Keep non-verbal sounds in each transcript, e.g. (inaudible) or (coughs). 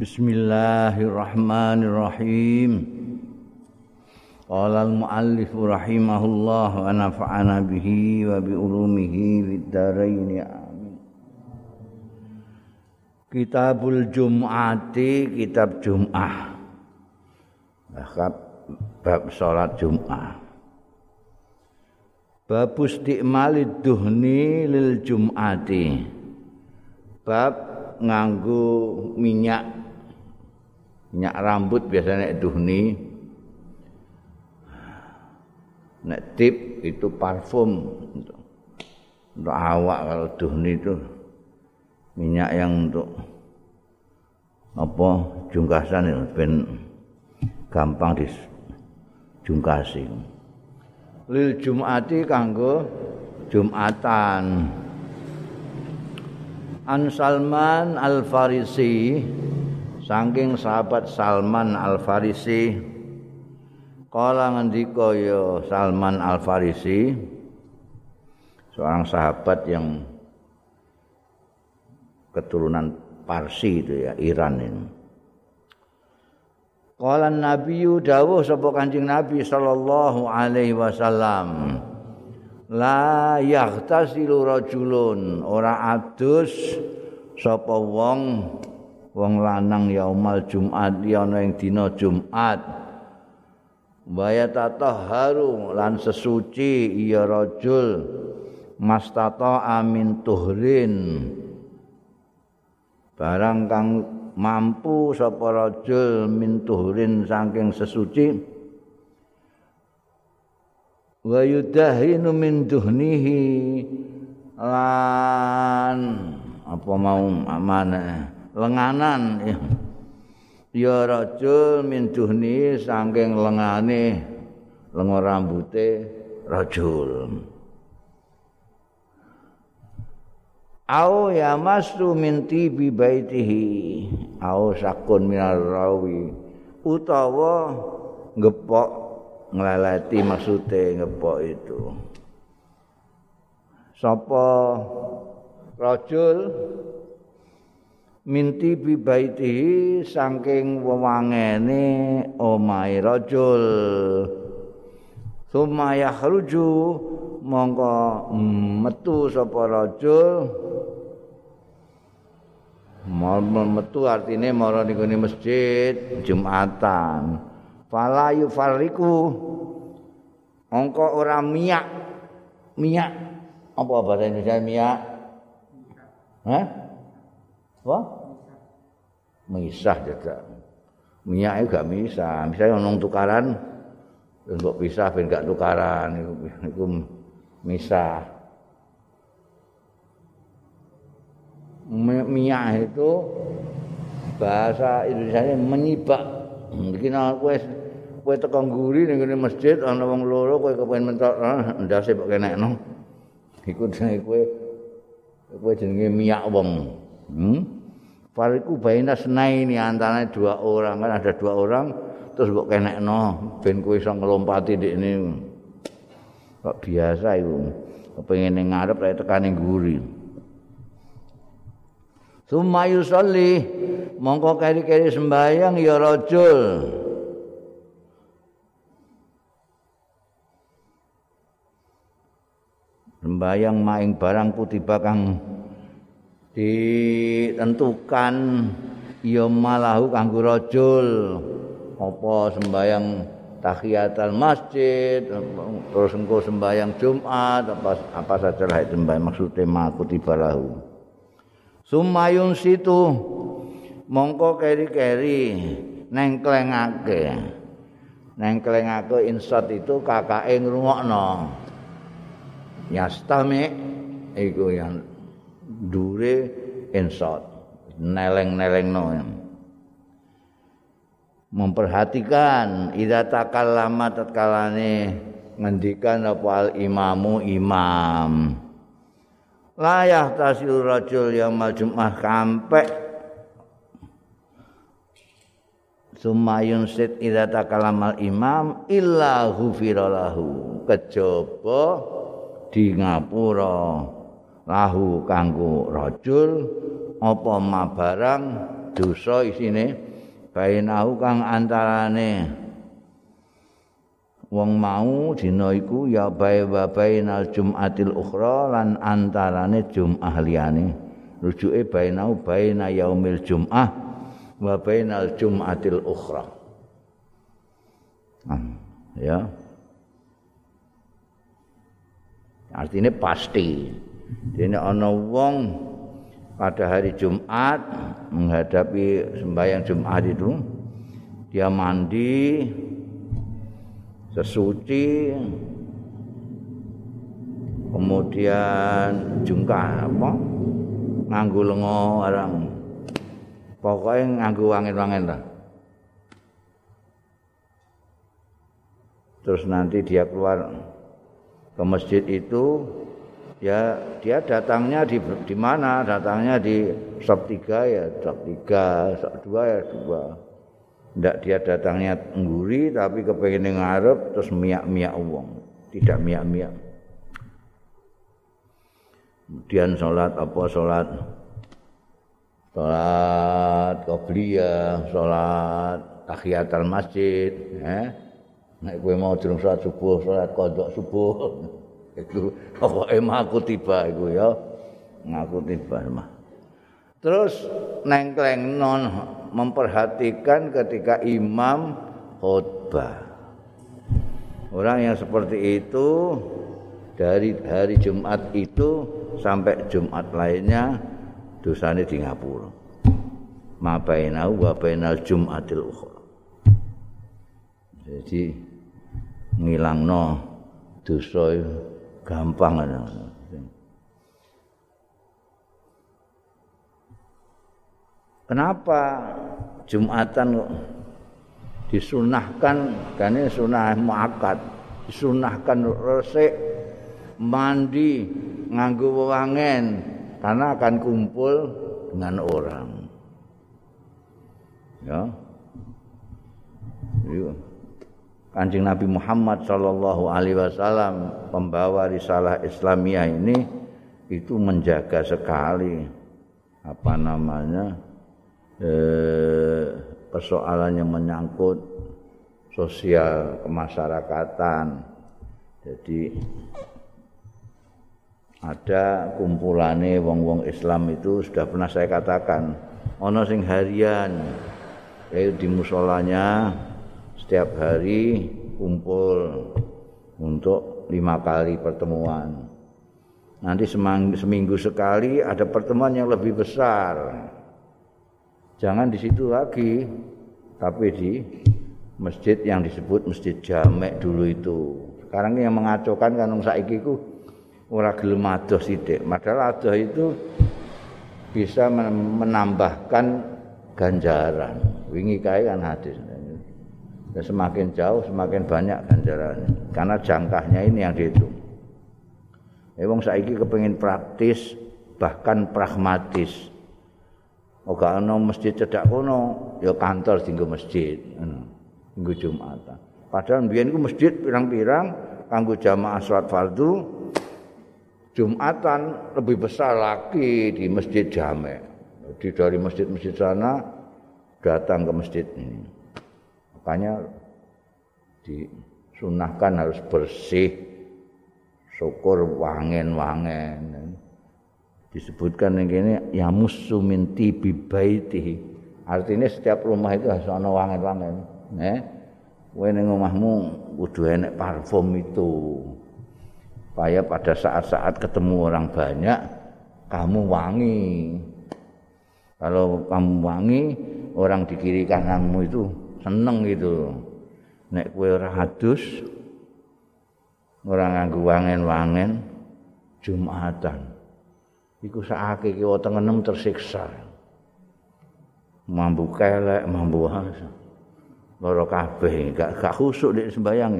Bismillahirrahmanirrahim. Qala al-muallif rahimahullah wa nafa'ana bihi wa bi ulumihi fid dharain amin. Kitabul Jum'ati, kitab Jum'ah. Bab salat Jum'ah. Bab istiqmalid duhni lil Jum'ati. Bab nganggo minyak minyak rambut biasanya nek duhni. Nek tip itu parfum untuk, untuk awak kalau duhni itu. Minyak yang untuk apa jungkasan itu ben gampang dijungkasi. Lil jumati kanggo jumatan. An Salman Al Farisi saking sahabat Salman Al Farisi kala ngendika ya Salman Al Farisi seorang sahabat yang keturunan Parsi itu ya Iran ini. Kala Nabi dawuh sapa Kanjeng Nabi sallallahu alaihi wasallam la yaghtasilu rajulun ora adus sapa wong wong lanang yaumal Jumat ya ana ing dina Jumat. Waya tatahharu lan sesuci ya rajul. Mastata amin tuhrin. Barang kang mampu sapa rajul min tuhrin saking sesuci. Wa yudahinu min duhnihi. Lan apa mau amanah lenganan. Ya rajul min duhni saking lengane lengo rambute rajul au ya masu min tibi baitihi au sakun minar rawi utawa ngepok ngeleleti maksude ngepok itu. Sapa rajul minti bi baitihi saking wewangene omahe rajul. Summa yakhruju mongko metu sapa rajul. Metu artine mara ning masjid Jumatan. Fala yufarriku angka ora miyak minyak apa bahasa Indonesia miyak Hah? Apa? Misah juga. Minyak itu gak misah. Misalnya orang tukaran, untuk pisah ben gak tukaran. Itu, itu misah. Minyak itu bahasa Indonesia menyibak. Mungkin aku kowe teko ngguri ning ngene masjid ana wong loro kowe kepengin mentok ndase kok kenekno. Iku jenenge kowe kowe jenenge miyak wong. Hmm? Fariku baina senai ini antara dua orang. Kan ada dua orang terus kok kenekno ben kowe iso nglompati dik ini. Kok biasa itu ning ngarep lek tekan ning guri Summa yusalli mongko keri-keri sembahyang ya rajul. Sembahyang maing barang putih bakang ditentukan. Ya malahu kanggo rajul. Apa sembayang tahiyatul masjid terus engko sembayang Jumat apa apa saja lah itu sembayang maksudnya maku tibalahu sumayun situ mongko keri-keri nengklengake. Nengklengake insat itu kakake ngrungokno. Yastami iku yang dure insot neleng-nelengno. Memperhatikan idza takallama tatkalane ngendikan apa al imamu imam. La yahtasil rajul yaumal jum'ah kampe sumayun sit idza takallama al imam illa ghufira lahu. Kejaba di ngapura lahu kanggo rajul apa ma barang dosa isine bainahu kang antarane. Wong mau dina iku ya bae bainal jumatil ukhra lan antarane jum'ah liyane. Rujuke bainahu baina yaumil jum'ah wa bainal jumatil ukhra. Ya. Artinya pasti Dene ana wong pada hari Jumat menghadapi sembahyang Jumat itu dia mandi sesuci kemudian jungkah apa? Nganggo lengo orang pokoknya nganggo wangen-wangen lah. Terus nanti dia keluar ke masjid itu ya dia datangnya di di mana? Datangnya di sop tiga ya sop tiga sop dua ya dua. Tidak dia datangnya ngguri tapi kepengen ngarep terus miak miak uang tidak miak miak kemudian sholat apa? Sholat. Sholat qobliyah sholat tahiyatul masjid eh? Nek kowe mau durung sholat subuh sholat kodok subuh itu (laughs) pokoke aku tiba iku ya. Ngaku tiba mah terus nengkleng non memperhatikan ketika imam khutbah. Orang yang seperti itu dari hari Jumat itu sampai Jumat lainnya dosanya di ngapura. Ma bainau wa bainal Jumatil jadi ngilangno dosa gampang ana. Kenapa Jumatan disunahkan? Dan ini sunah muakat. Disunahkan resik mandi nganggo wewangen karena akan kumpul dengan orang. Ya. Yuk. Kanjeng Nabi Muhammad sallallahu alaihi wasallam pembawa risalah Islamiyah ini itu menjaga sekali apa namanya eh, persoalan yang menyangkut sosial kemasyarakatan. Jadi ada kumpulane wong-wong Islam itu sudah pernah saya katakan ono sing harian yaitu di musolanya setiap hari kumpul untuk lima kali pertemuan. Nanti seminggu sekali ada pertemuan yang lebih besar. Jangan di situ lagi, tapi di masjid yang disebut masjid jamek dulu itu. Sekarang yang mengacaukan kan saiki ku ora gelem adoh sithik. Padahal adoh itu bisa menambahkan ganjaran. Wingi kae kan hadis. Dan semakin jauh semakin banyak ganjarannya. Karena jangkahnya ini yang dihitung. Emang saiki kepengin praktis bahkan pragmatis. Oga ana masjid cedak kono, ya kantor tinggal masjid. Nggo Jumatan. Padahal biyen iku masjid pirang-pirang kanggo jamaah salat fardu. Jumatan lebih besar lagi di masjid jamek. Jadi dari masjid-masjid sana datang ke masjid ini. Makanya disunahkan harus bersih syukur wangen-wangen. Disebutkan yang ini ya musuminti bibaiti artinya setiap rumah itu harus ada wangen-wangen. Eh kowe ning omahmu kudu enek parfum itu. Supaya pada saat-saat ketemu orang banyak kamu wangi. Kalau kamu wangi orang di kiri kananmu itu seneng gitu. Nek ora adus ora nganggo wangen-wangen Jumatan. Iku sakake ki weteng tersiksa. Mambu kelek mambu hasa loro kabeh gak gak khusuk di sembayang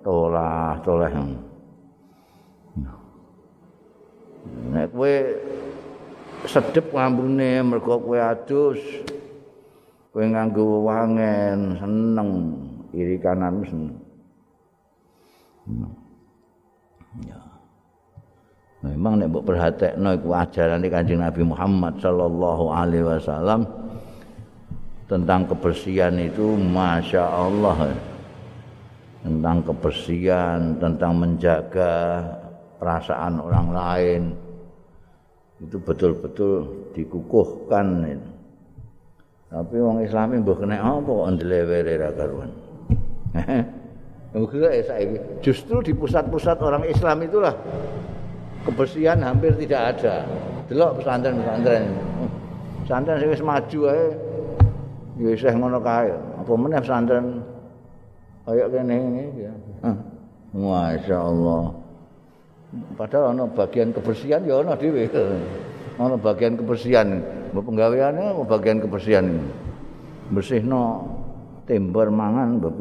tolah toleh. Nek kowe sedep ngambune mergo kowe adus kowe nganggo wangen seneng. Iri kanan seneng. Ya. Memang nek mbok perhatekno iku ajaran Kanjeng Nabi Muhammad sallallahu alaihi wasallam tentang kebersihan itu masya Allah tentang kebersihan tentang menjaga perasaan orang lain. Itu betul-betul dikukuhkan tapi orang Islam mbok kena apa kok ndelewere ra karuan (laughs) Justru di pusat-pusat orang Islam itulah kebersihan hampir tidak ada. Delok pesantren-pesantren. Pesantren sing wis maju ae ya wis ngono kae. Apa meneh pesantren kaya kene iki ya. Masya Allah. Padahal ana bagian kebersihan ya ana dhewe. Ana bagian kebersihan. Penggaweane bagian kebersihan. Bersihno timber mangan mbok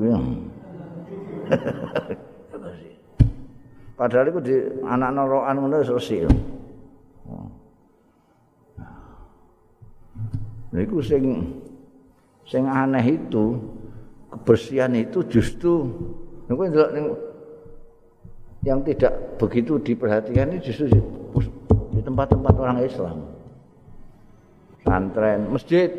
(laughs) Padahal itu di anak noroan ngono selesai. Nah, itu sing sing aneh itu kebersihan itu justru yang tidak begitu diperhatikan ini justru di tempat-tempat orang Islam. Santren, masjid.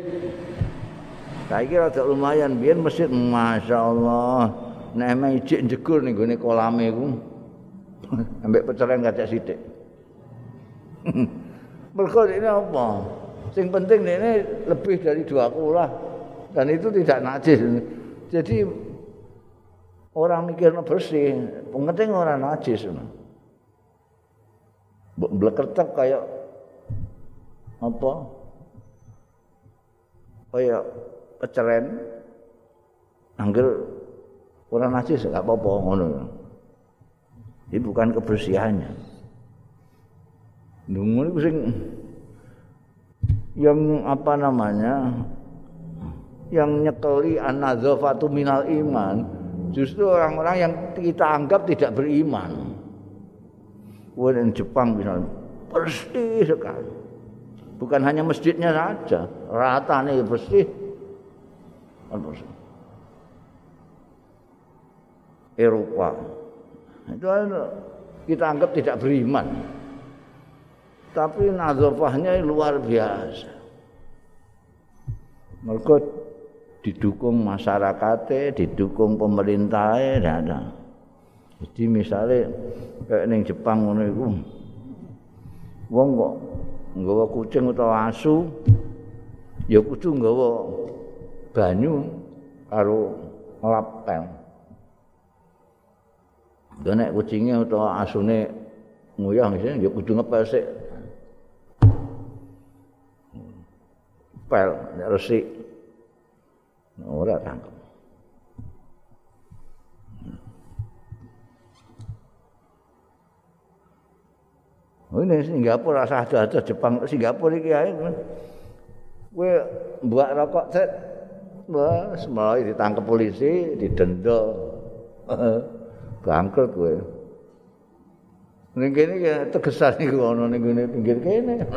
Saya kira agak lumayan, biar masjid, masya Allah, nek emang ijik jegur nih gue kolame ku (laughs) ambek peceren kaca sidik (laughs) mereka ini apa? Sing penting ini lebih dari dua kulah dan itu tidak najis. Jadi orang mikirnya bersih penting orang najis. Blekertek kayak apa kayak peceren angger Orang najis enggak apa-apa ngono. Ini bukan kebersihannya. Nunggu ini sing yang apa namanya yang nyekeli an-nadzafatu minal iman justru orang-orang yang kita anggap tidak beriman. Wong Jepang misalnya bersih sekali. Bukan hanya masjidnya saja, rata nih bersih. Eropa. Itu kita anggap tidak beriman. Tapi nazofahnya luar biasa. Mereka didukung masyarakatnya, didukung pemerintahnya, ada. Jadi misalnya kayak neng Jepang ngono. Wong kok nggawa kucing utawa asu, ya kudu nggawa banyu karo lapel. Nek kucinge utawa asune nguyah ngene ya kudu ngepel sik. Pel resik. Ora tangkep. Oh ini Singapura rasa ada Jepang Singapura iki ae. Kowe mbak rokok set wah semai ditangkap polisi, didenda. (laughs) bangkrut kowe. Ning kene ya tegesan iku ana ning kene pinggir kene. (laughs)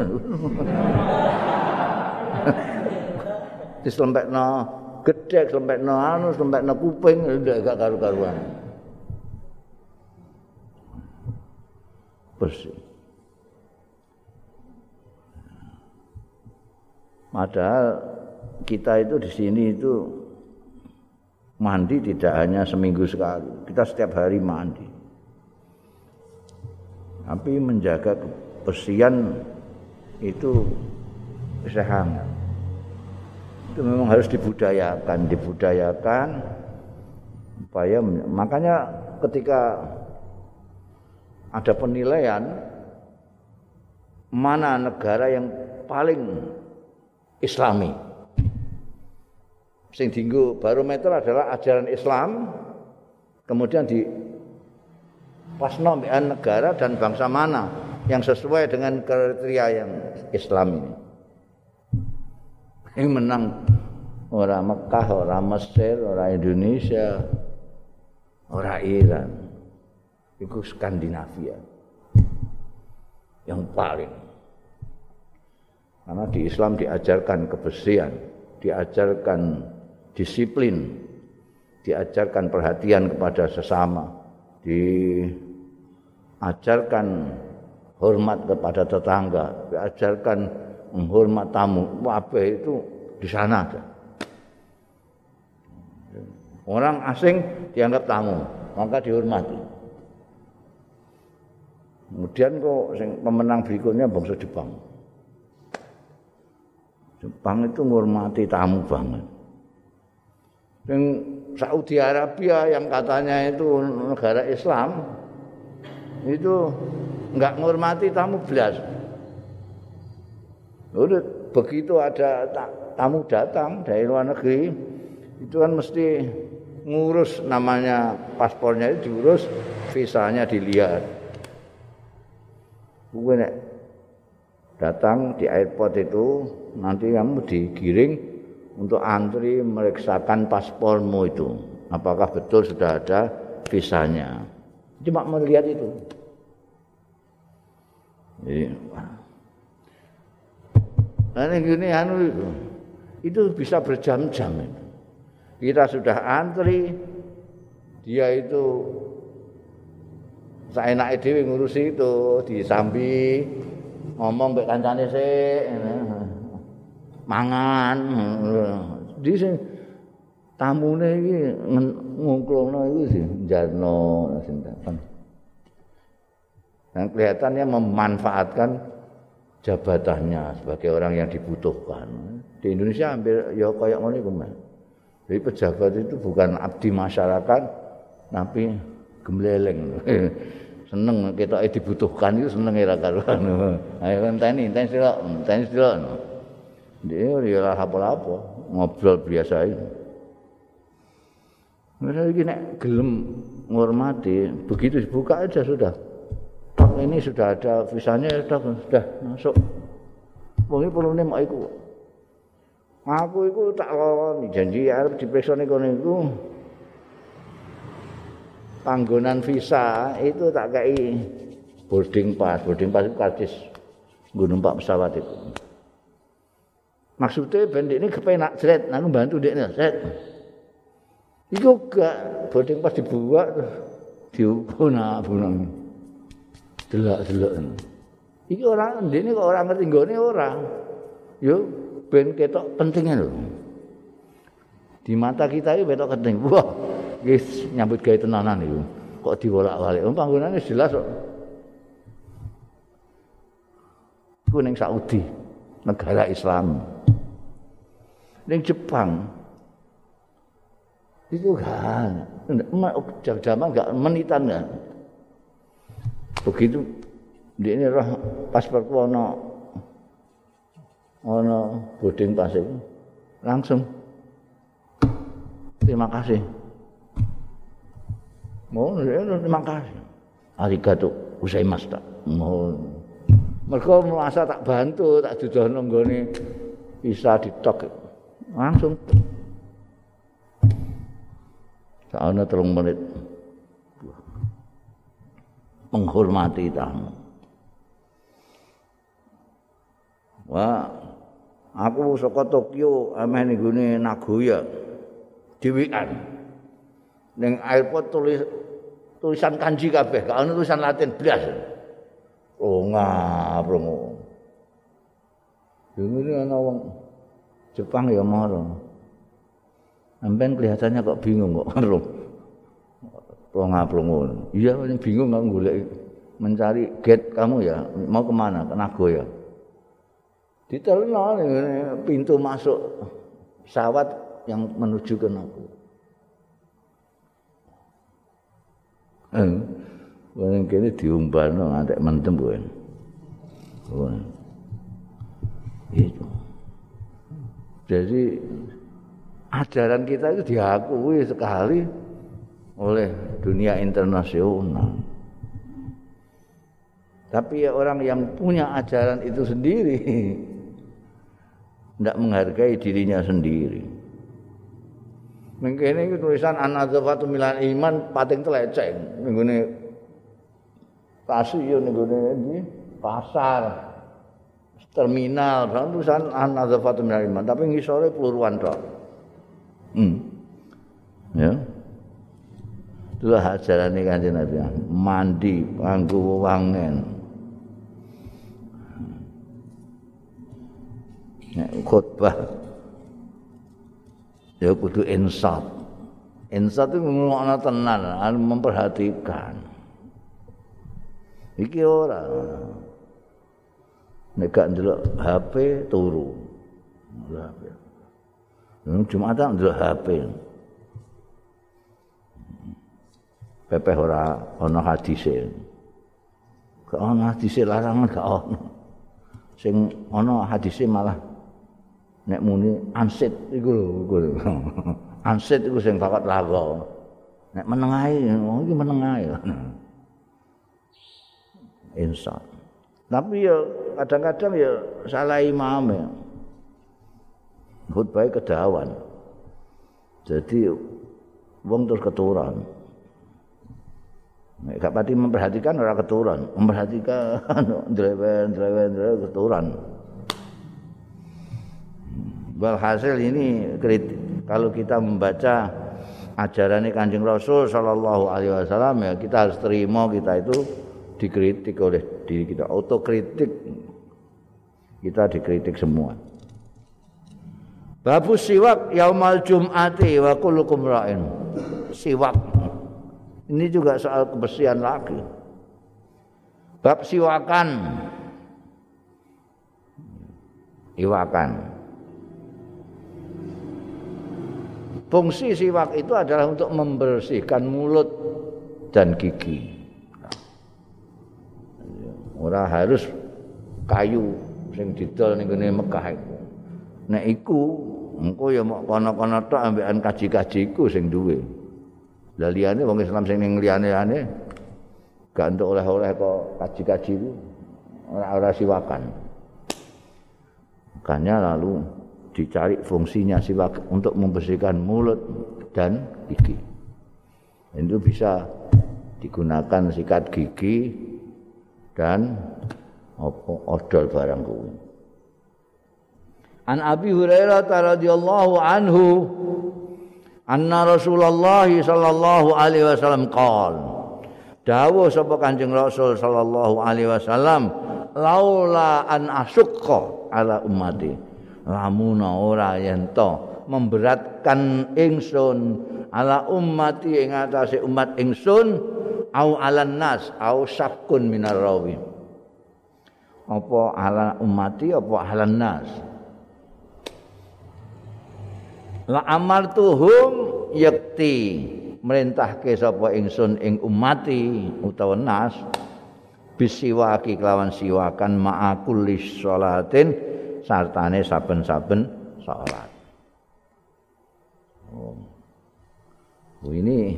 Dislempekno gedhe, dislempekno anu, dislempekno kuping, ndak gak karu-karuan. Bersih. Padahal kita itu di sini itu mandi tidak hanya seminggu sekali. Kita setiap hari mandi. Tapi menjaga kebersihan itu sehat. Itu memang harus dibudayakan dibudayakan supaya makanya ketika ada penilaian mana negara yang paling islami sing dinggo barometer adalah ajaran Islam kemudian di pasno negara dan bangsa mana yang sesuai dengan kriteria yang Islam ini. Ini menang orang Mekah, orang Mesir, orang Indonesia, orang Iran. Itu Skandinavia. Yang paling. Karena di Islam diajarkan kebersihan, diajarkan disiplin, diajarkan perhatian kepada sesama, diajarkan hormat kepada tetangga, diajarkan menghormat tamu. Wabah itu di sana ada. Orang asing dianggap tamu, maka dihormati. Kemudian kok pemenang berikutnya bangsa Jepang. Jepang itu menghormati tamu banget. Yang Saudi Arabia yang katanya itu negara Islam itu enggak menghormati tamu belas. Udah begitu ada tamu datang dari luar negeri itu kan mesti ngurus namanya paspornya itu diurus, visanya dilihat. Gue datang di airport itu nanti kamu digiring untuk antri meriksakan paspormu itu. Apakah betul sudah ada visanya? Cuma melihat itu. Jadi, nah, ini gini anu itu, itu bisa berjam-jam kita sudah antri dia itu saya enak dhewe ngurusi itu disambi ngomong mbek kancane sik mangan di sing tamune iki ngungklungno iku sih jarno sinten dan kelihatannya memanfaatkan jabatannya sebagai orang yang dibutuhkan di Indonesia hampir ya kayak ngono iku Jadi pejabat itu bukan abdi masyarakat, tapi gemleleng. (laughs) seneng kita dibutuhkan itu seneng ya karuan. (laughs) Ayo tani, tani sila, tani sila. Dia lah apa-apa, ngobrol biasa itu. Mereka ini nek gelem ngormati, begitu dibuka aja sudah. Tak ini sudah ada visanya, sudah, sudah masuk. Mungkin perlu nih mau ikut. Aku iku tak loloni janji arep diperiksa ning kono iku. Panggonan visa itu tak kei boarding pass, boarding pass itu karcis nggo numpak pesawat itu. Maksudnya ben ini kepenak jret, aku bantu dekne jret. Iku gak boarding pass dibuat terus diubuna bunang. Delok-delok. Iki orang ndene kok ora ngerti nggone ora. Yo ben ketok pentingnya lho. Di mata kita itu betok penting. Wah, guys nyambut gaya tenanan itu. Kok diwolak-walik? Oh, panggonannya jelas kok. Itu yang Saudi, negara Islam. Yang Jepang, itu kan, zaman enggak menitan kan. Begitu, di ini roh paspor kuono ana boding pasir langsung. Terima kasih. Mau terima kasih. Arigato usai mas tak mau mereka merasa tak bantu tak duduh nonggone bisa ditok langsung. Soalnya terung menit. Menghormati tamu. Wah, aku saka Tokyo ameh ning gone Nagoya. Dhewean ning airport tulis tulisan kanji kabeh. Ono tulisan latin blas. Oh ngaprung ini ana wong Jepang ya moro. Sampean kelihatannya kok bingung kok. (laughs) Wong ngaprung iya bingung nggak golek mencari gate kamu ya. Mau ke mana? Ke Nagoya ditelno pintu masuk pesawat yang menuju ke Nabu. Eh, wong kene diumbano ngantek mentem kuwi. Itu. Jadi ajaran kita itu diakui sekali oleh dunia internasional. Tapi ya orang yang punya ajaran itu sendiri tidak menghargai dirinya sendiri. Mungkin ini tulisan anadzafatu milan iman pating telecek. Ini stasiun ini pasar terminal tulisan anadzafatu milan iman tapi ngisore peluruan tok. Hmm. Ya. Itulah ajaran ini kanjeng Nabi. Mandi, panggu wangen. khutbah ya kudu insaf insat itu ngomongna tenan memperhatikan iki ora nek gak ndelok HP turu HP Jumatan ndelok HP pepeh ora ana hadise. Gak ana hadise larangan gak ana. Sing ana hadise malah nek muni ansit iku lho. (laughs) Ansit iku sing bakat lago. Nek menengahi, oh iki menengahi. (laughs) Insan. Tapi ya kadang-kadang ya salah imam ya. Khutbah kedawan. Jadi wong terus keturunan. Nek gak pati memperhatikan ora keturun, memperhatikan (laughs) drewen drewen drewen keturun. Walhasil ini kritik. kalau kita membaca ajaran Kanjeng Rasul sallallahu alaihi wasallam ya kita harus terima kita itu dikritik oleh diri kita, otokritik. Kita dikritik semua. Babu siwak yaumal jum'ati wa kullukum ra'in. Siwak Ini juga soal kebersihan lagi. Bab siwakan. Iwakan. Fungsi siwak itu adalah untuk membersihkan mulut dan gigi. Ora harus kayu sing didol ning gone Mekah iku. Nek iku engko ya mok kono-kono tok ambekan kaji-kaji iku sing duwe. Lah liyane wong Islam sing ning liyane-liyane gak entuk oleh-oleh kok kaji-kaji ku ora-ora siwakan. Makanya lalu dicari fungsinya siwak untuk membersihkan mulut dan gigi. Itu bisa digunakan sikat gigi dan apa odol barang kuwi. An Abi Hurairah radhiyallahu anhu anna Rasulullah sallallahu alaihi wasallam qol dawuh sapa Kanjeng Rasul sallallahu alaihi wasallam laula an asyqa ala ummati lamuna ora yen memberatkan ingsun ala ummati ing atase umat ingsun au alan nas au syakun minar rawi. Apa ala ummati apa alan nas. La amartuhum yakti. Merintahke sapa ingsun ing umati utawa nas. Bisiwaki kelawan siwakan ma'akul sholatin sartane saben-saben salat oh. ini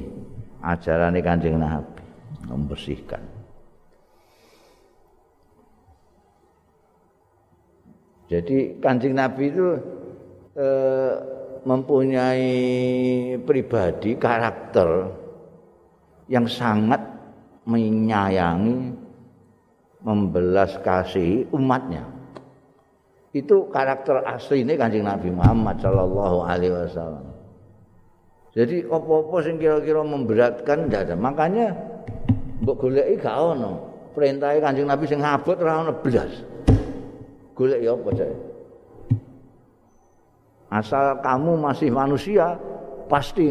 ajaran kanjeng Nabi membersihkan. Jadi kanjeng Nabi itu eh, mempunyai pribadi karakter yang sangat menyayangi membelas kasih umatnya. Itu karakter asli ini kanjeng Nabi Muhammad Shallallahu Alaihi Wasallam. Jadi apa-apa sing kira-kira memberatkan tidak ada. Makanya mbok goleki gak ono perintah kanjeng Nabi sing ngabot ora ono blas golek ya apa asal kamu masih manusia pasti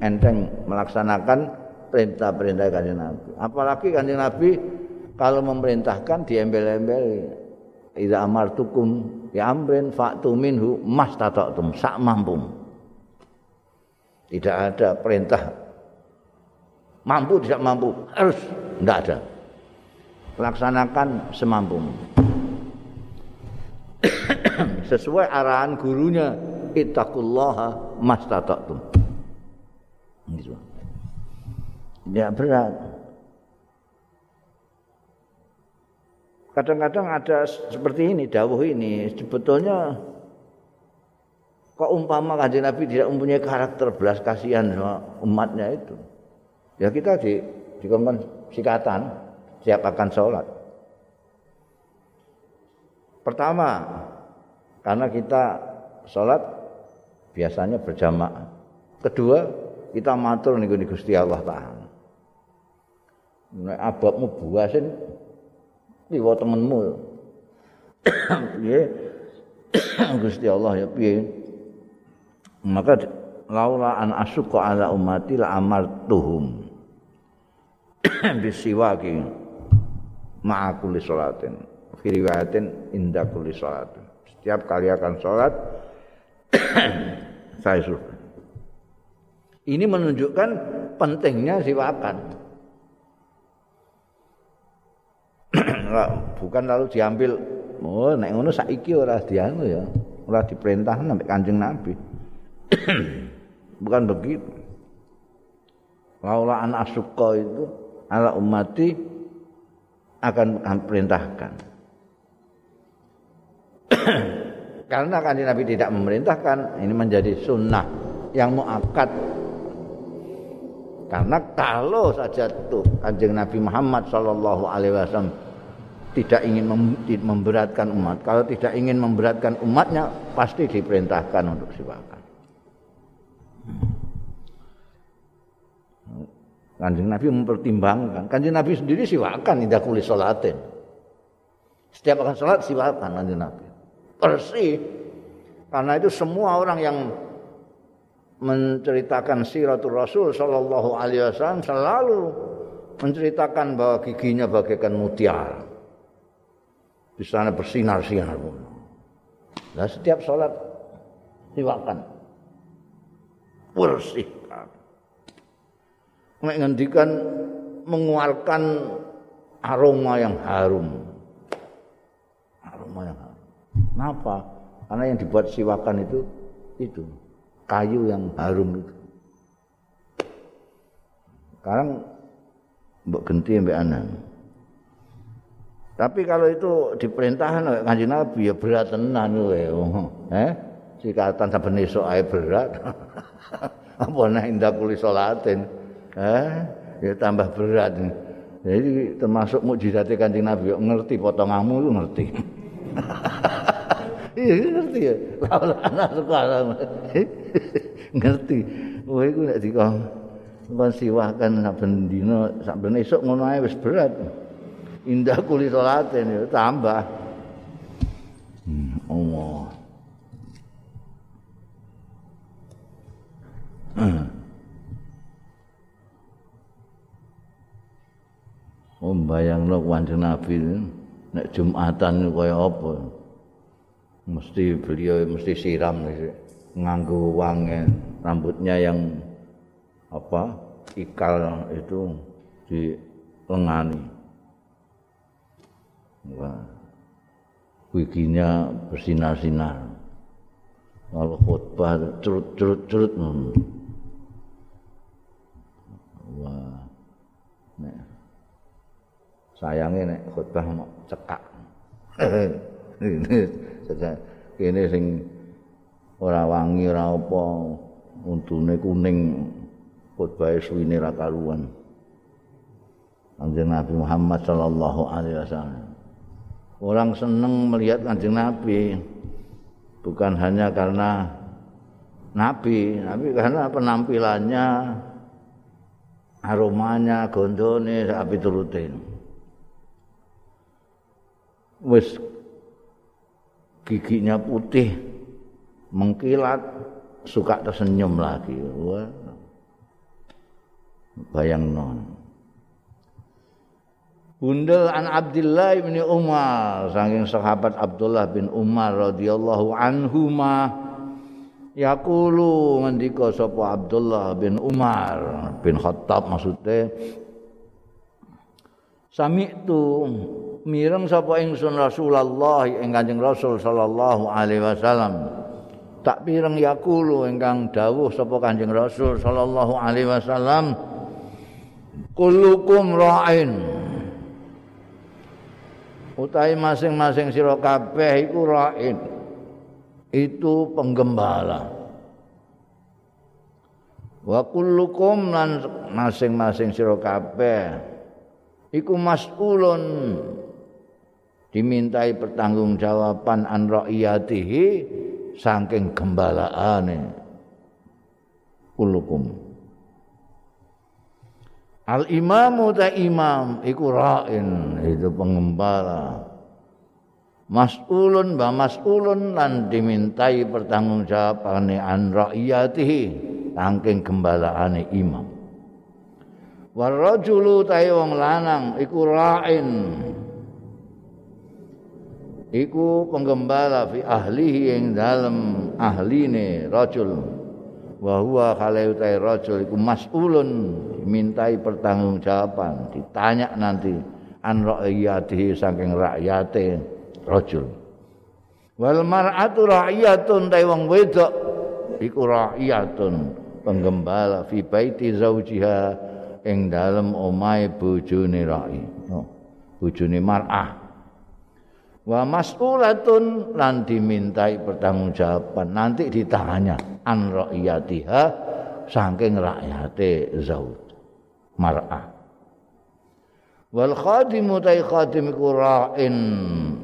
enteng melaksanakan perintah-perintah kanjeng Nabi. Apalagi kanjeng Nabi kalau memerintahkan diembel-embel Ida amartukum ya amrin fa'tu minhu mastata'tum sak mampu. Tidak ada perintah mampu tidak mampu harus tidak ada. Laksanakan semampu. (coughs) Sesuai arahan gurunya ittaqullaha mastata'tum. Gitu. Ya berat. Kadang-kadang ada seperti ini, dawuh ini sebetulnya kok umpama kanjeng Nabi tidak mempunyai karakter belas kasihan sama umatnya itu. Ya kita di dikongkon sikatan siap akan sholat. Pertama, karena kita sholat biasanya berjamaah. Kedua, kita matur nih Gusti Allah Taala. Nek ababmu buasin liwat temenmu. (coughs) (coughs) Gusti Allah ya piye? Maka laula an asyqa ala ummati la amartuhum bisiwaki ma'a kulli salatin. Fi riwayatin inda salatin. Setiap kali akan salat (coughs) saya suruh. Ini menunjukkan pentingnya siwakan (coughs) bukan lalu diambil oh nek ngono saiki ora dianu ya. Ora diperintah sampai Kanjeng Nabi. (coughs) Bukan begitu. Laula an asuka itu ala ummati akan perintahkan (clears throat) karena kanjeng Nabi tidak memerintahkan ini menjadi sunnah yang muakat karena kalau saja tuh kanjeng Nabi Muhammad Shallallahu Alaihi Wasallam tidak ingin memberatkan umat, kalau tidak ingin memberatkan umatnya pasti diperintahkan untuk siwakan. Kanjeng Nabi mempertimbangkan. Kanjeng Nabi sendiri siwakan tidak kulis sholatin. Setiap akan sholat siwakan kanjeng Nabi. Persi. Karena itu semua orang yang menceritakan siratul Rasul Shallallahu Alaihi Wasallam selalu menceritakan bahwa giginya bagaikan mutiara. Di sana bersinar-sinar. Nah setiap sholat siwakan. Bersih nek ngendikan mengeluarkan aroma yang harum. Aroma yang harum. Kenapa? Karena yang dibuat siwakan itu itu kayu yang harum itu. Sekarang mbok genti mbek anak. Tapi kalau itu diperintahkan oleh kanjeng Nabi ya berat tenan kowe. (laughs) Eh? Sikatan saben esuk ae berat. (laughs) Apa nek indah kuli salatin. Eh ya tambah berat jadi termasuk mukjizat kanjeng Nabi. Ngerti potonganmu itu ngerti? (laughs) Iya ngerti ya? Kalau anak sekolah ngerti. Wah itu nek dikon kon siwakan saben dina saben esuk ngono ae wis berat. Indah kuli salaten ya tambah. Hmm, Allah. Hmm. Oh bayangno kanjeng Nabi nek Jumatan kaya apa? Mesti beliau mesti siram nganggo wangen rambutnya yang apa? ikal itu di lengani. Wah. Giginya bersinar-sinar. Kalau khutbah curut-curut-curut. Wah. Sayange nek khutbah mau cekak. (laughs) Kene sing ora wangi ora apa untune kuning khutbah suwine ra karuan. Kanjeng Nabi Muhammad sallallahu alaihi wasallam. Orang seneng melihat Kanjeng Nabi. Bukan hanya karena Nabi, tapi karena penampilannya, aromanya, gondone, api turutin. Wis giginya putih mengkilat suka tersenyum lagi. Wah. Bayang non Bunda an Abdullah bin Umar saking sahabat Abdullah bin Umar radhiyallahu anhuma yaqulu ngendika sapa Abdullah bin Umar bin Khattab maksudnya sami itu mireng sapa ingsun Rasulullah ing Kanjeng Rasul sallallahu alaihi wasallam. Tak pireng yakulu ingkang dawuh sapa Kanjeng Rasul sallallahu alaihi wasallam kullukum ra'in. Utahe masing-masing sira kabeh iku ra'in. Itu penggembala. Wa kullukum lan masing-masing sira kabeh iku mas'ulun dimintai pertanggungjawaban an ra'iyatihi saking gembalaane kulukum. Al imamu ta imam iku ra'in itu pengembala. Mas'ulun ba mas'ulun lan dimintai pertanggungjawaban an ra'iyatihi saking gembalaane imam. Warajulu ta'i wong lanang iku ra'in iku penggembala fi ahlihi ing dalem ahline rajul. Wa huwa kale utai rajul iku mas'ulun mintai pertanggungjawaban ditanya nanti an ra'iyatihi saking rakyate rajul. Wal mar'atu ra'iyatun ta wong wedok iku ra'iyatun penggembala fi baiti zaujiha ing dalem omahe bojone ra'i. Oh, bojone mar'ah wa mas'ulatun lan dimintai pertanggungjawaban. Nanti ditanya an ra'iyatiha saking rakyate zauj mar'ah wal khadimu tai khadim ra'in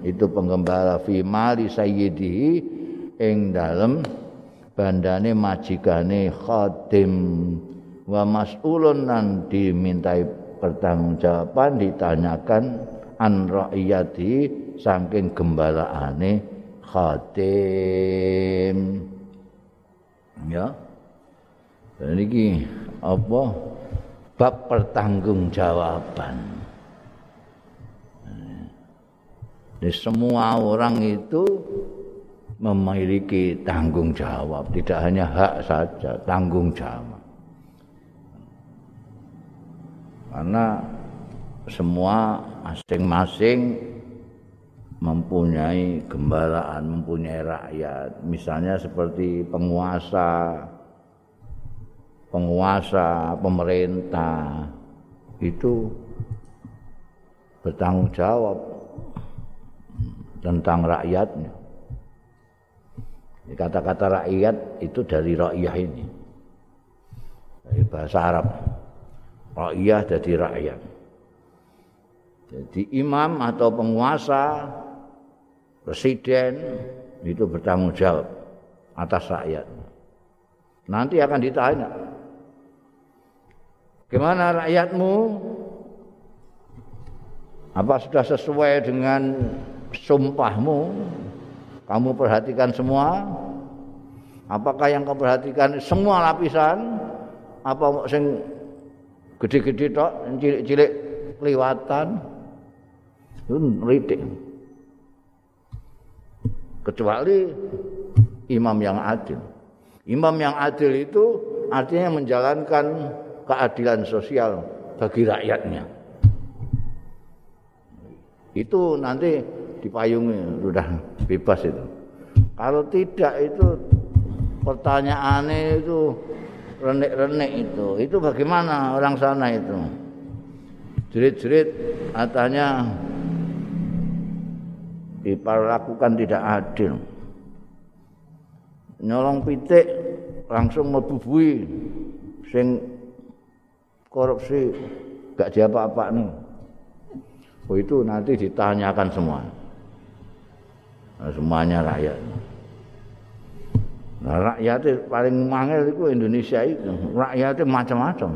itu penggembala fi mali sayyidihi ing dalem bandane majikane khadim. Wa mas'ulun nan dimintai pertanggungjawaban ditanyakan an ra'iyati saking gembalaane khatim. Ya. Dan ini apa? Bab pertanggungjawaban. Jadi semua orang itu memiliki tanggung jawab, tidak hanya hak saja, tanggung jawab. Karena semua masing-masing mempunyai gembalaan, mempunyai rakyat. Misalnya seperti penguasa, penguasa, pemerintah itu bertanggung jawab tentang rakyatnya. Kata-kata rakyat itu dari rakyat ini. Dari bahasa Arab. Rakyat jadi rakyat. Jadi imam atau penguasa presiden itu bertanggung jawab atas rakyat. Nanti akan ditanya, gimana rakyatmu? Apa sudah sesuai dengan sumpahmu? Kamu perhatikan semua? Apakah yang kau perhatikan semua lapisan? Apa sing gede-gede tok, cilik-cilik kelihatan? Itu ridik. Kecuali imam yang adil. Imam yang adil itu artinya menjalankan keadilan sosial bagi rakyatnya. Itu nanti dipayungi sudah bebas itu. Kalau tidak itu pertanyaannya itu renek-renek itu. Itu bagaimana orang sana itu? Jerit-jerit katanya diperlakukan tidak adil. Nyolong pitik langsung mebubui sing korupsi gak diapa-apa nih. Oh itu nanti ditanyakan semua. Nah, semuanya rakyat. Nah, rakyatnya paling mangel itu Indonesia itu. Rakyatnya macam-macam.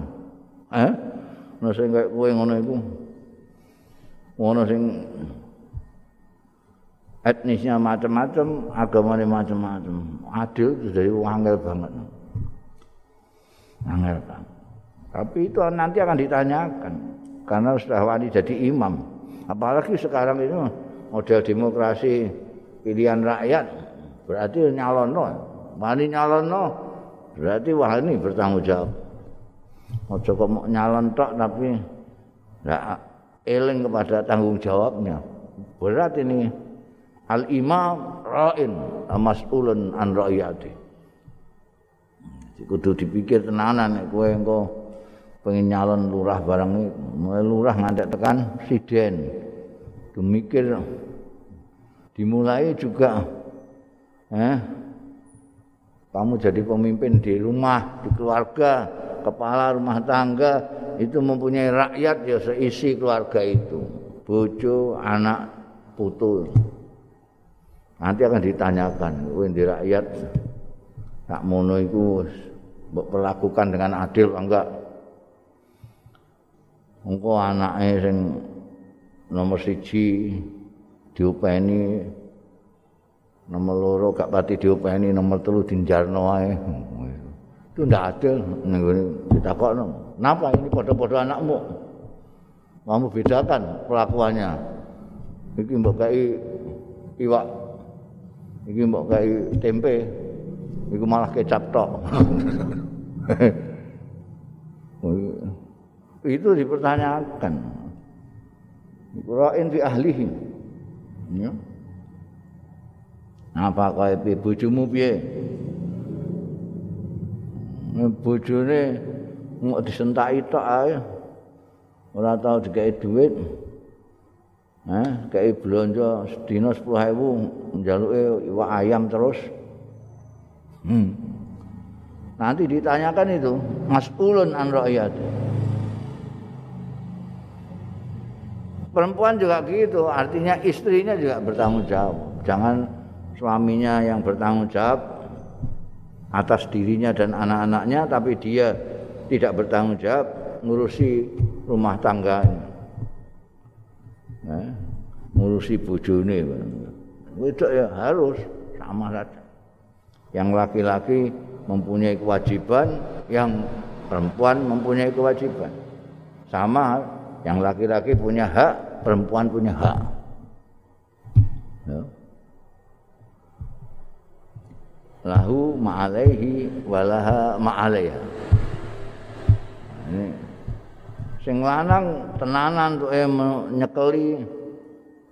Eh? Nah, sing kayak ngono itu. Ngono sing etnisnya macam-macam, agamanya macam-macam. Adil itu dari angel banget. Angel banget. Tapi itu nanti akan ditanyakan. Karena sudah wani jadi imam. Apalagi sekarang ini model demokrasi pilihan rakyat. Berarti nyalono. Wani nyalono. Berarti wani bertanggung jawab. Ojo kok mau nyalon tok tapi enggak eling kepada tanggung jawabnya. Berat ini. Al imam ra'in mas'ulun an ra'iyati. Kudu dipikir tenanan nek kowe engko pengen nyalon lurah barang mulai lurah ngantek tekan presiden demikir dimulai juga eh? Kamu jadi pemimpin di rumah di keluarga kepala rumah tangga itu mempunyai rakyat ya seisi keluarga itu. Bojo anak putu Nanti akan ditanyakan, di rakyat tak mono iku perlakukan dengan adil enggak? Engko anake sing nomor siji diupeni nomor loro gak pati diupeni nomor telu dinjarno ae. Itu ndak adil ditakokno. Kenapa ini podo-podo anakmu? Kamu bedakan pelakuannya. Iki mbok kai iwak iki mbok kai tempe iku malah kecap tok. (laughs) Itu dipertanyakan. Ra'in fi ahlihi ya. Apa kaya piye? Bojomu piye? Bojone mau disentaki tok ae. Ora tau dikai duit eh kai blonjo sedina 10000 njaluke iwak ayam terus. Hmm. nanti ditanyakan itu mas'ulun an rakyat. Perempuan juga gitu artinya istrinya juga bertanggung jawab. Jangan suaminya yang bertanggung jawab atas dirinya dan anak-anaknya tapi dia tidak bertanggung jawab ngurusi rumah tangganya ngurusi bojone. Itu ya harus sama saja. Yang laki-laki mempunyai kewajiban yang perempuan mempunyai kewajiban. Sama yang laki-laki punya hak perempuan punya hak. Ya. lahu ma'alaihi walaha ma'alaiha. Ini. Sing lanang tenanan tuh eh nyekeli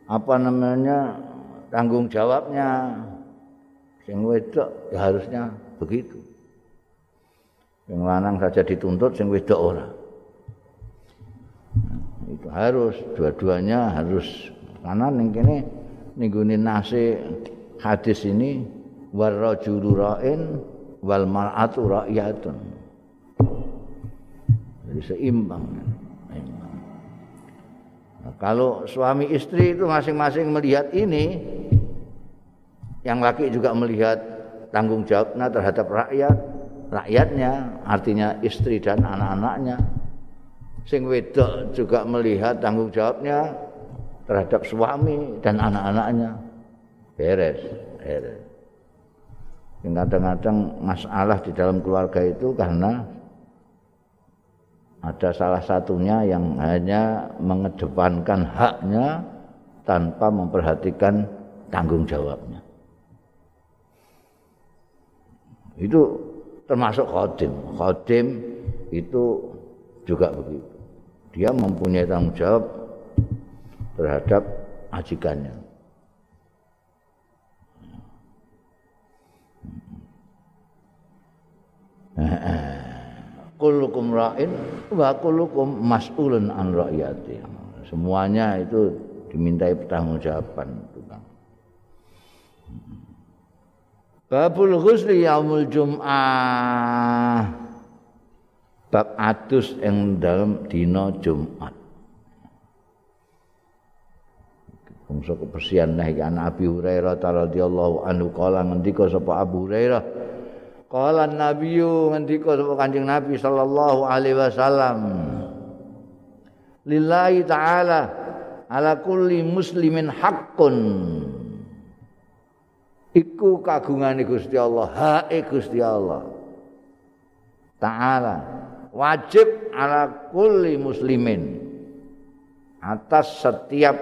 apa namanya tanggung jawabnya sing wedok ya harusnya begitu sing lanang saja dituntut sing wedok ora itu harus dua-duanya harus karena ning kene ninggune nasi hadis ini warrajulu ra'in wal mar'atu ra'yatun. Jadi seimbang. Kalau suami istri itu masing-masing melihat ini, yang laki juga melihat tanggung jawabnya terhadap rakyat, rakyatnya, artinya istri dan anak-anaknya. Sing wedok juga melihat tanggung jawabnya terhadap suami dan anak-anaknya. Beres, beres. kadang-kadang masalah di dalam keluarga itu karena ada salah satunya yang hanya mengedepankan haknya tanpa memperhatikan tanggung jawabnya. Itu termasuk khodim. Khodim itu juga begitu. Dia mempunyai tanggung jawab terhadap ajikannya. Kullukum ra'in wa kullukum mas'ulun an ra'yati. Semuanya itu dimintai pertanggungjawaban tukang. Babul ghusli yaumul jum'ah. Bab adus yang dalam dina Jumat. Bangsa kebersihan nahi anak Abi Hurairah radhiyallahu anhu kala ngendika sapa Abu Hurairah Kala Nabiyu ngendika sapa Kanjeng Nabi sallallahu alaihi wasallam. Lillahi taala ala kulli muslimin haqqun. Iku kagungane Gusti Allah, hae Gusti Allah. Taala wajib ala kulli muslimin atas setiap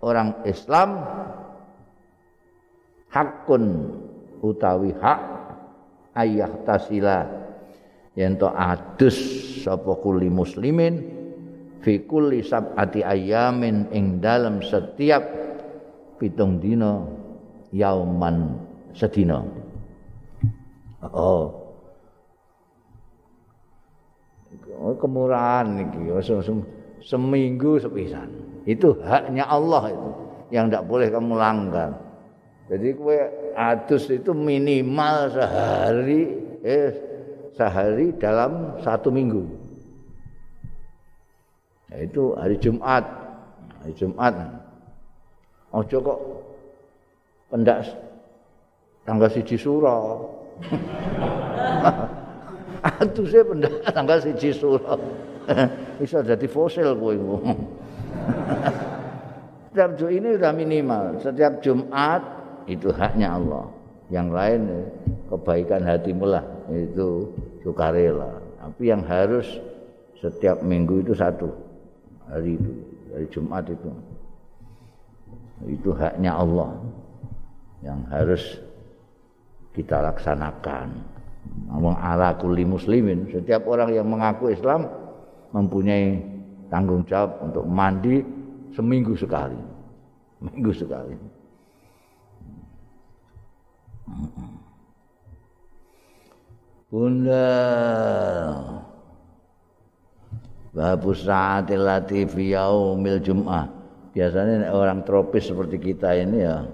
orang Islam hakun utawi hak ayah tasila. Yen to adus sapa kuli muslimin fi kulli sab'ati ayamin ing dalam setiap pitung dina yauman sedina. Oh. Kemurahan iki seminggu sepisan. Itu haknya Allah itu yang tidak boleh kamu langgar jadi kue adus itu minimal sehari eh sehari dalam satu minggu. Itu hari Jumat. Hari Jumat. Ojo kok pendak tanggal siji suro. (laughs) Adusnya pendak tanggal siji suro. (laughs) Bisa jadi fosil kue. (laughs) Setiap ini sudah minimal. Setiap Jumat itu haknya Allah yang lain kebaikan hatimu lah itu sukarela. Tapi yang harus setiap minggu itu satu hari itu, hari Jumat itu. Itu haknya Allah yang harus kita laksanakan. Ngomong ala kulli muslimin, setiap orang yang mengaku Islam mempunyai tanggung jawab untuk mandi seminggu sekali. Minggu sekali. Bunda. Babu sa'atil latif yaumil jum'ah. Biasanya orang tropis seperti kita ini ya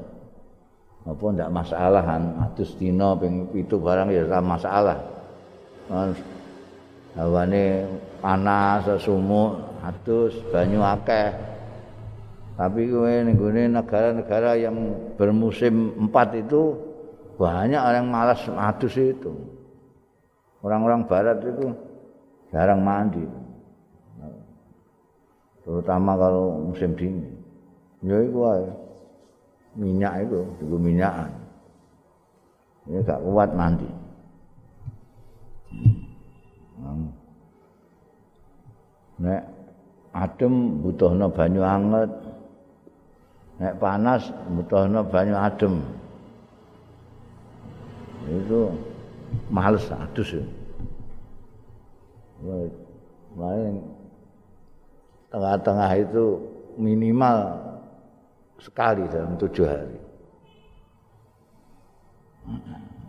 apa ndak masalah kan? Atus ping itu barang ya sama masalah. Hawane panas sesumuk atus banyu akeh. Tapi ning negara-negara yang bermusim empat itu banyak orang malas adus itu orang-orang barat itu jarang mandi. Terutama kalau musim dingin. Ya itu minyak itu juga minyakan. Ini gak kuat mandi. Hmm. nek adem butuhno banyu anget nek panas butuhno banyu adem itu males adus ya. Lain tengah-tengah itu minimal sekali dalam tujuh hari.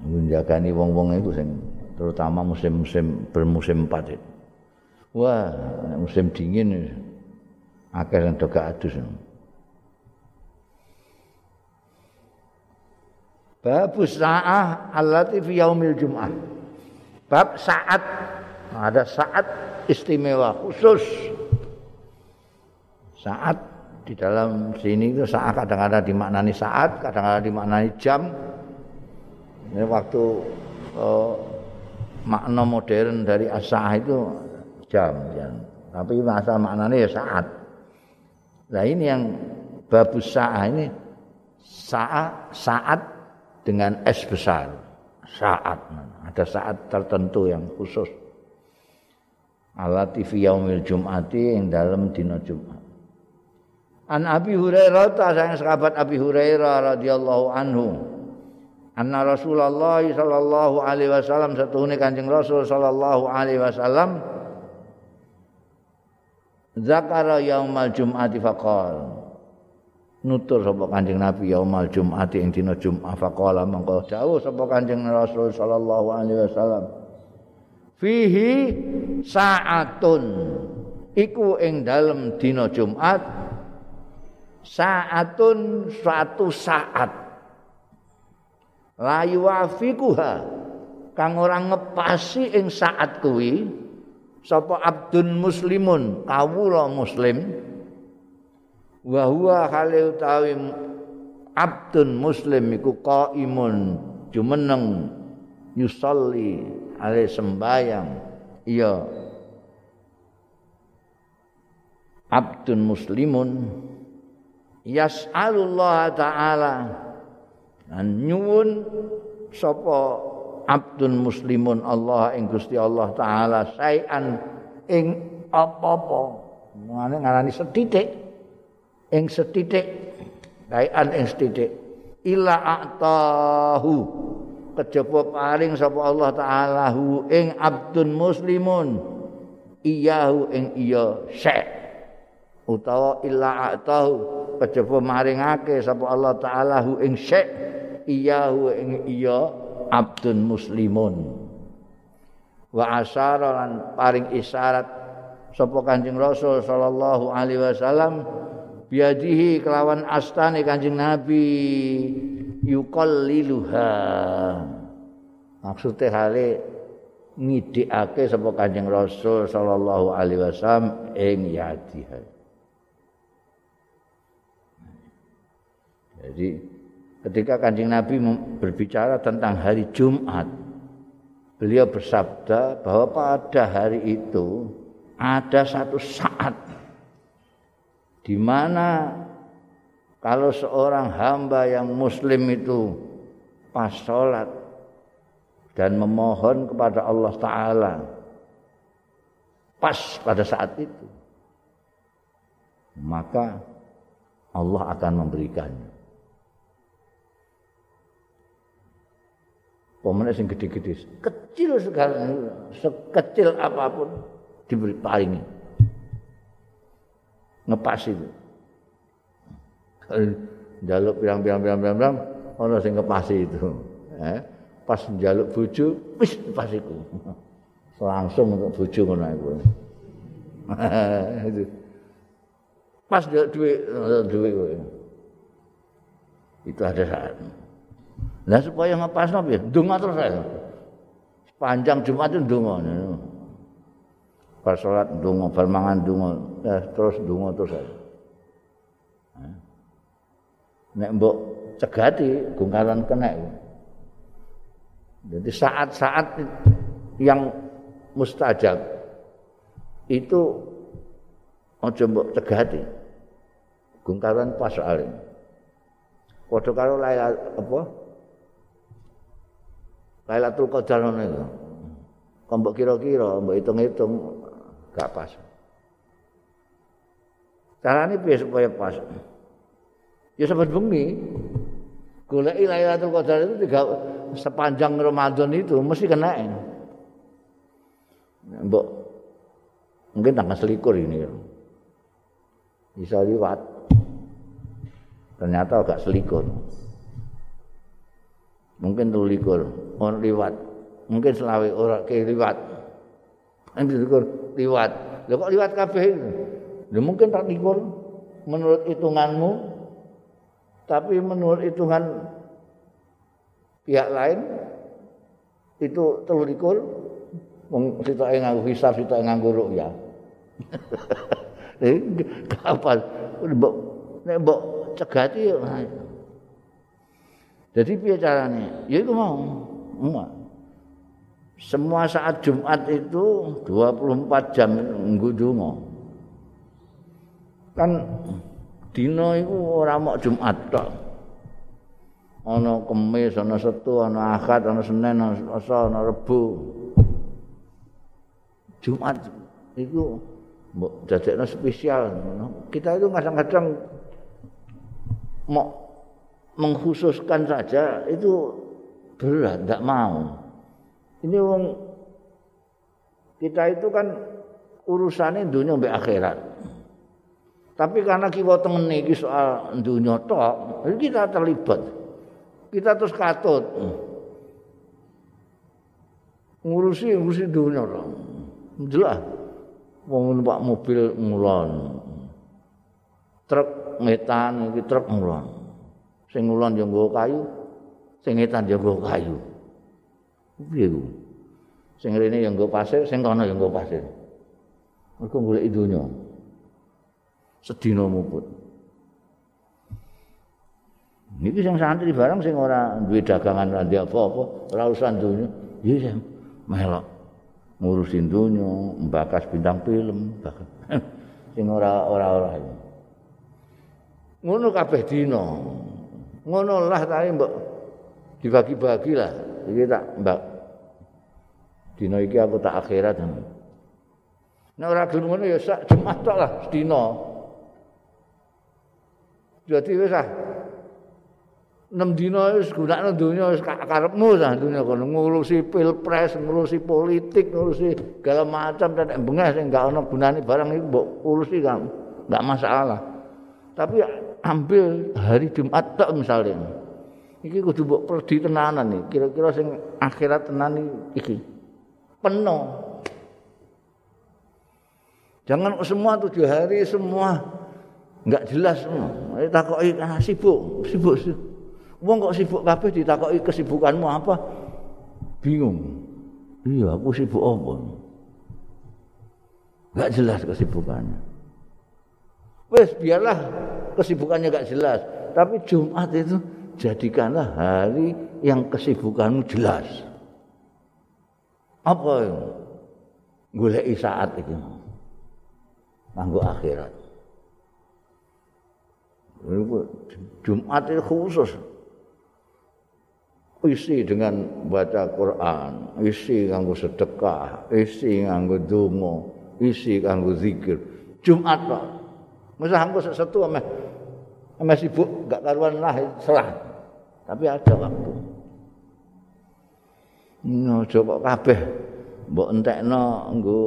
Menjagani wong-wong itu sing terutama musim-musim bermusim empat itu. Wah, musim dingin akeh yang doga adus. Bab sa'ah allati fi yaumil jum'ah. Bab saat ada saat istimewa khusus. Saat di dalam sini itu saat kadang-kadang dimaknani saat, kadang-kadang dimaknani jam. Ini waktu uh, makna modern dari asah itu jam, jam. Tapi masa maknanya ya saat. Nah ini yang babus saat ini saat saat dengan es besar. Saat ada saat tertentu yang khusus. Alati fi yaumil jum'ati yang dalam dina Jumat. An Abi Hurairah ta sayang sahabat Abi Hurairah radhiyallahu anhu. Anna Rasulullah sallallahu alaihi wasallam satuhune Kanjeng Rasul sallallahu alaihi wasallam zakara yaumal jum'ati faqal nutur sapa Kanjeng Nabi yaumal jum'ati ing dina Jumat faqala mengko dawuh sapa Kanjeng Rasul sallallahu alaihi wasallam. Fihi saatun. Iku ing dalem dina Jumat saatun suatu saat. Layu afikuha kang ora ngepasi ing saat kuwi sapa abdun muslimun kawula muslim wa huwa hale utawi abdun muslim iku qaimun jumeneng yusolli ale sembayang. Iya. Abdun muslimun. Yas'alullah taala. Dan nyuwun sapa abdun muslimun Allah ing Gusti Allah taala sayan ing apa-apa. Ngene ngarani setitik ing setitik sayan ing setitik ila atahu kejaba paring sapa Allah taala hu ing abdun muslimun. Iyahu ing iya syek utawa illa atahu kejaba maringake sapa Allah taala hu ing syek iyahu ing iya abdun muslimun. Wa asyara lan paring isyarat sapa Kanjeng Rasul sallallahu alaihi wasallam biadihi kelawan astane Kanjeng Nabi. Yuqalliluha. Maksudnya hale ngidikake sapa Kanjeng Rasul sallallahu alaihi wasallam ing yadihi Jadi ketika Kanjeng Nabi berbicara tentang hari Jumat, beliau bersabda bahwa pada hari itu ada satu saat di mana kalau seorang hamba yang muslim itu pas sholat dan memohon kepada Allah taala pas pada saat itu maka Allah akan memberikannya. Pemenang sing gede-gede kecil sekali sekecil apa pun diberi paringi ngepas itu. Jaluk pirang-pirang-pirang-pirang ana sing ngepasi itu. Eh pas njaluk bojo wis pas iku. (laughs) Langsung untuk bojo ngono iku. (laughs) Pas njaluk duit duit itu ada saat. Nah supaya ngepas nabi donga terus saya panjang jumat itu donga pas sholat donga bar mangan eh, terus donga terus nek mbok cegati gungkaran kena jadi saat-saat yang mustajab itu aja mbok cegati. Gungkaran pas soalnya. Padha karo layla apa? Lailatul Qadar ngono iku. Kok kira-kira mbok hitung-hitung gak pas. Carane piye supaya pas? Ya sahabat bengi. Goleki Lailatul Qadar itu tiga sepanjang Ramadan itu mesti kena. Mbok mungkin tanggal selikur ini. Bisa liwat. Ternyata agak selikur. Mungkin tuh likur, orang liwat. Mungkin selawe orang ke liwat. Nanti likur liwat. Lo kok liwat kabeh? Ya mungkin tak likur menurut hitunganmu tapi menurut hitungan pihak lain itu telur ikur wong sitoke nganggo hisab sitoke nganggo ruya. (laughs) Eh kapan? Mbok nek mbok cegati jadi piye carane? Ya iku mau semua saat Jumat itu 24 jam nggo kan dina iku ora mok Jumat tok. Ana Kamis, ana Setu, ana Ahad, ana Senin, ana Selasa, ana Rebo. Jumat itu dadekno spesial Kita itu kadang-kadang mau mengkhususkan saja itu berat, tidak mau. Ini wong kita itu kan urusannya dunia sampai akhirat. Tapi karena kita temen iki soal dunia tok, kita terlibat. Kita terus katut. Ngurusi ngurusi dunia tok. Jelas. Wong numpak mobil ngulon. Truk metan iki truk ngulon. Sing ngulon yo kayu, sing metan yo kayu. Piye ku? Sing rene yo nggo pasir, sing kono yo nggo pasir. Mergo golek dunya. sedina muput. Niki sing santri barang sing ora duwe dagangan ra apa-apa, ora usah dunya, ya melok ngurusin dunya, mbakas bintang film, (laughs) sing ora ora ora. Ngono kabeh dina. Ngono lah tapi mbok dibagi-bagi lah. Iki tak mbak dina iki aku tak akhirat. Nek ora gelem ngono ya sak Jumat tok lah sedina. Jadi wis ah. 6 dina wis gunakno donya wis karepmu sah donya kono ngurusi pilpres, ngurusi politik, ngurusi segala macam dan bengah sing gak ana gunane barang iku mbok urusi kan enggak masalah. Tapi ambil hari Jumat tok misalnya. Iki kudu mbok perdi tenanan nih. Kira-kira sing akhirat tenan iki. Penuh. Jangan semua tujuh hari semua enggak jelas semua. Takoki ah, sibuk, sibuk. Wong kok sibuk kabeh ditakoki kesibukanmu apa? Bingung. Iya, aku sibuk apa? Enggak jelas kesibukannya. Wes biarlah kesibukannya enggak jelas, tapi Jumat itu jadikanlah hari yang kesibukanmu jelas. Apa? Goleki saat iki. Manggo akhirat. Jumat itu khusus. isi dengan baca Quran, isi nganggo sedekah, isi nganggo donga, isi nganggo zikir. Jumat kok. Masa angko sesuatu ameh ameh sibuk gak karuan lah serah. Tapi ada waktu. No, coba kabeh mbok entekno nggo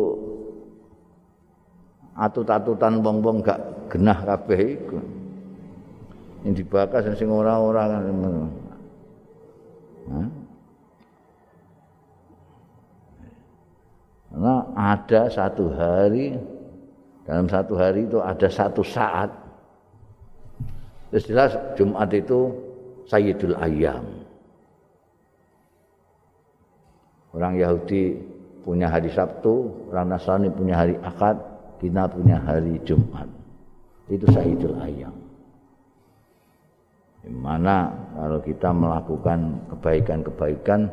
atut-atutan wong-wong gak genah kabeh iku. Yang dibakas sing ora-ora kan. Karena ada satu hari dalam satu hari itu ada satu saat. Jelas Jumat itu Sayyidul Ayam. Orang Yahudi punya hari Sabtu, orang Nasrani punya hari Akad, kita punya hari Jumat. Itu Sayyidul Ayam. Di mana kalau kita melakukan kebaikan-kebaikan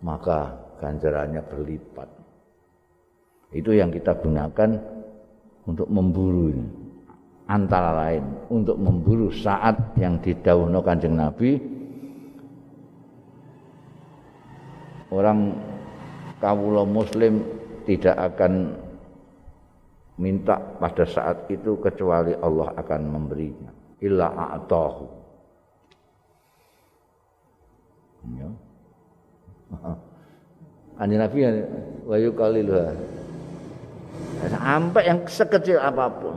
maka ganjarannya berlipat. Itu yang kita gunakan untuk memburu ini. Antara lain untuk memburu saat yang didhawuhna Kanjeng Nabi orang kawula muslim tidak akan minta pada saat itu kecuali Allah akan memberinya illa a'tahu ya. (laughs) Ani Nabi wa yuqaliluha. Sampai yang sekecil apa pun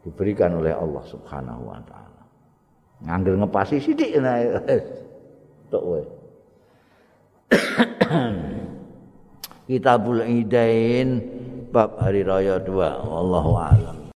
diberikan oleh Allah Subhanahu wa taala. Ngangger ngepasi sithik nah (laughs) tok wae. Kitabul Idain bab hari raya 2 wallahu a'lam.